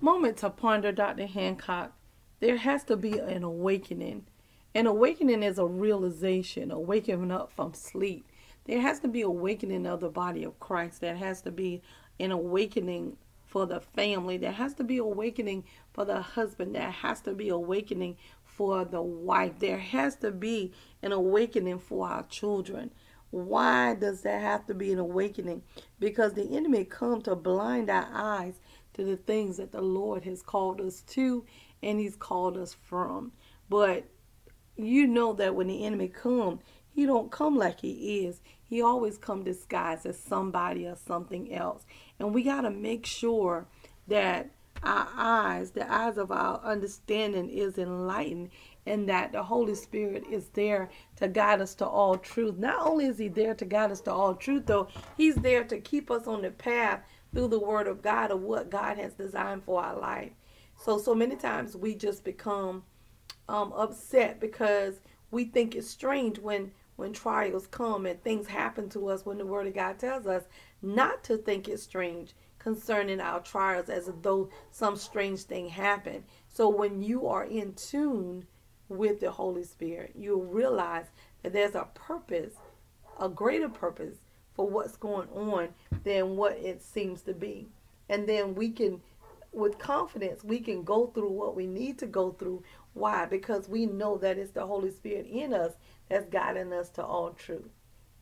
moment to ponder, Dr. Hancock. There has to be an awakening. An awakening is a realization, a waking up from sleep. There has to be awakening of the body of Christ. There has to be an awakening for the family. There has to be awakening for the husband. There has to be awakening for the wife. There has to be an awakening for our children. Why does there have to be an awakening? Because the enemy come to blind our eyes to the things that the Lord has called us to and he's called us from. But you know that when the enemy come, he don't come like he is. He always come disguised as somebody or something else. And we got to make sure that our eyes, the eyes of our understanding is enlightened and that the Holy Spirit is there to guide us to all truth. Not only is he there to guide us to all truth though, he's there to keep us on the path through the word of God of what God has designed for our life. So so many times we just become um, upset because we think it's strange when when trials come and things happen to us when the word of God tells us not to think it's strange concerning our trials as though some strange thing happened. So when you are in tune with the Holy Spirit, you'll realize that there's a purpose, a greater purpose for what's going on than what it seems to be. And then we can with confidence we can go through what we need to go through. Why? Because we know that it's the Holy Spirit in us that's guiding us to all truth.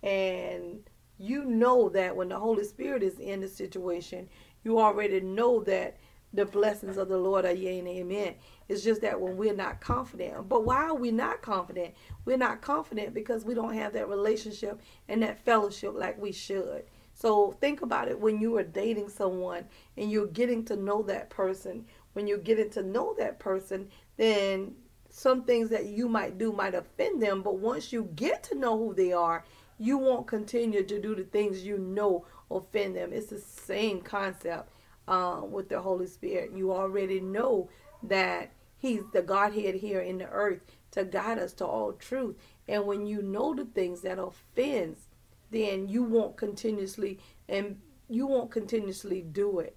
And you know that when the Holy Spirit is in the situation, you already know that the blessings of the Lord are yea and amen. It's just that when we're not confident. But why are we not confident? We're not confident because we don't have that relationship and that fellowship like we should. So think about it when you are dating someone and you're getting to know that person. When you're getting to know that person, then some things that you might do might offend them, but once you get to know who they are, you won't continue to do the things you know offend them. It's the same concept uh, with the Holy Spirit. You already know that He's the Godhead here in the earth to guide us to all truth. And when you know the things that offends, then you won't continuously and you won't continuously do it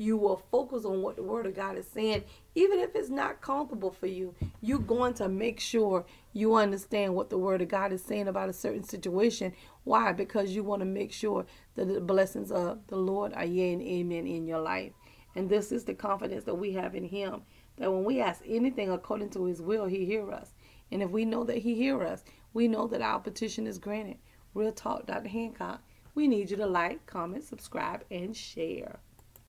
you will focus on what the word of God is saying, even if it's not comfortable for you. You're going to make sure you understand what the word of God is saying about a certain situation. Why? Because you want to make sure that the blessings of the Lord are yea and amen in your life. And this is the confidence that we have in Him. That when we ask anything according to His will, He hear us. And if we know that He hear us, we know that our petition is granted. Real talk, Dr. Hancock. We need you to like, comment, subscribe, and share.